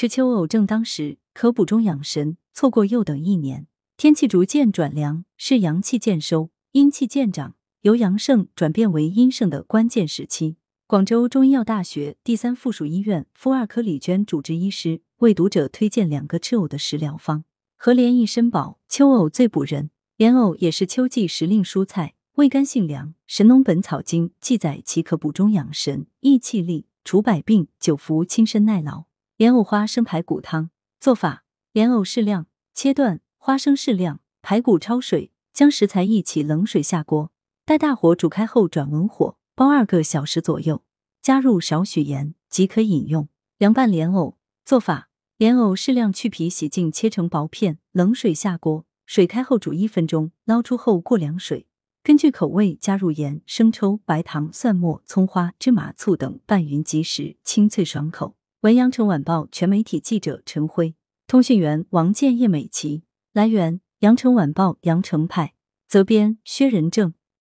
吃秋藕正当时，可补中养神，错过又等一年。天气逐渐转凉，是阳气渐收、阴气渐长，由阳盛转变为阴盛的关键时期。广州中医药大学第三附属医院妇二科李娟主治医师为读者推荐两个吃藕的食疗方：和莲益参宝，秋藕最补人。莲藕也是秋季时令蔬菜，味甘性凉，《神农本草经》记载其可补中养神、益气力、除百病、久服轻身耐劳。莲藕花生排骨汤做法：莲藕适量切断，花生适量，排骨焯水，将食材一起冷水下锅，待大火煮开后转文火，煲二个小时左右，加入少许盐即可饮用。凉拌莲藕做法：莲藕适量去皮洗净，切成薄片，冷水下锅。水开后煮一分钟，捞出后过凉水。根据口味加入盐、生抽、白糖、蒜末、葱花、芝麻、醋等拌匀即食，清脆爽口。文阳城晚报全媒体记者陈辉，通讯员王建叶美琪。来源：阳城晚报阳城派，责编：薛仁正。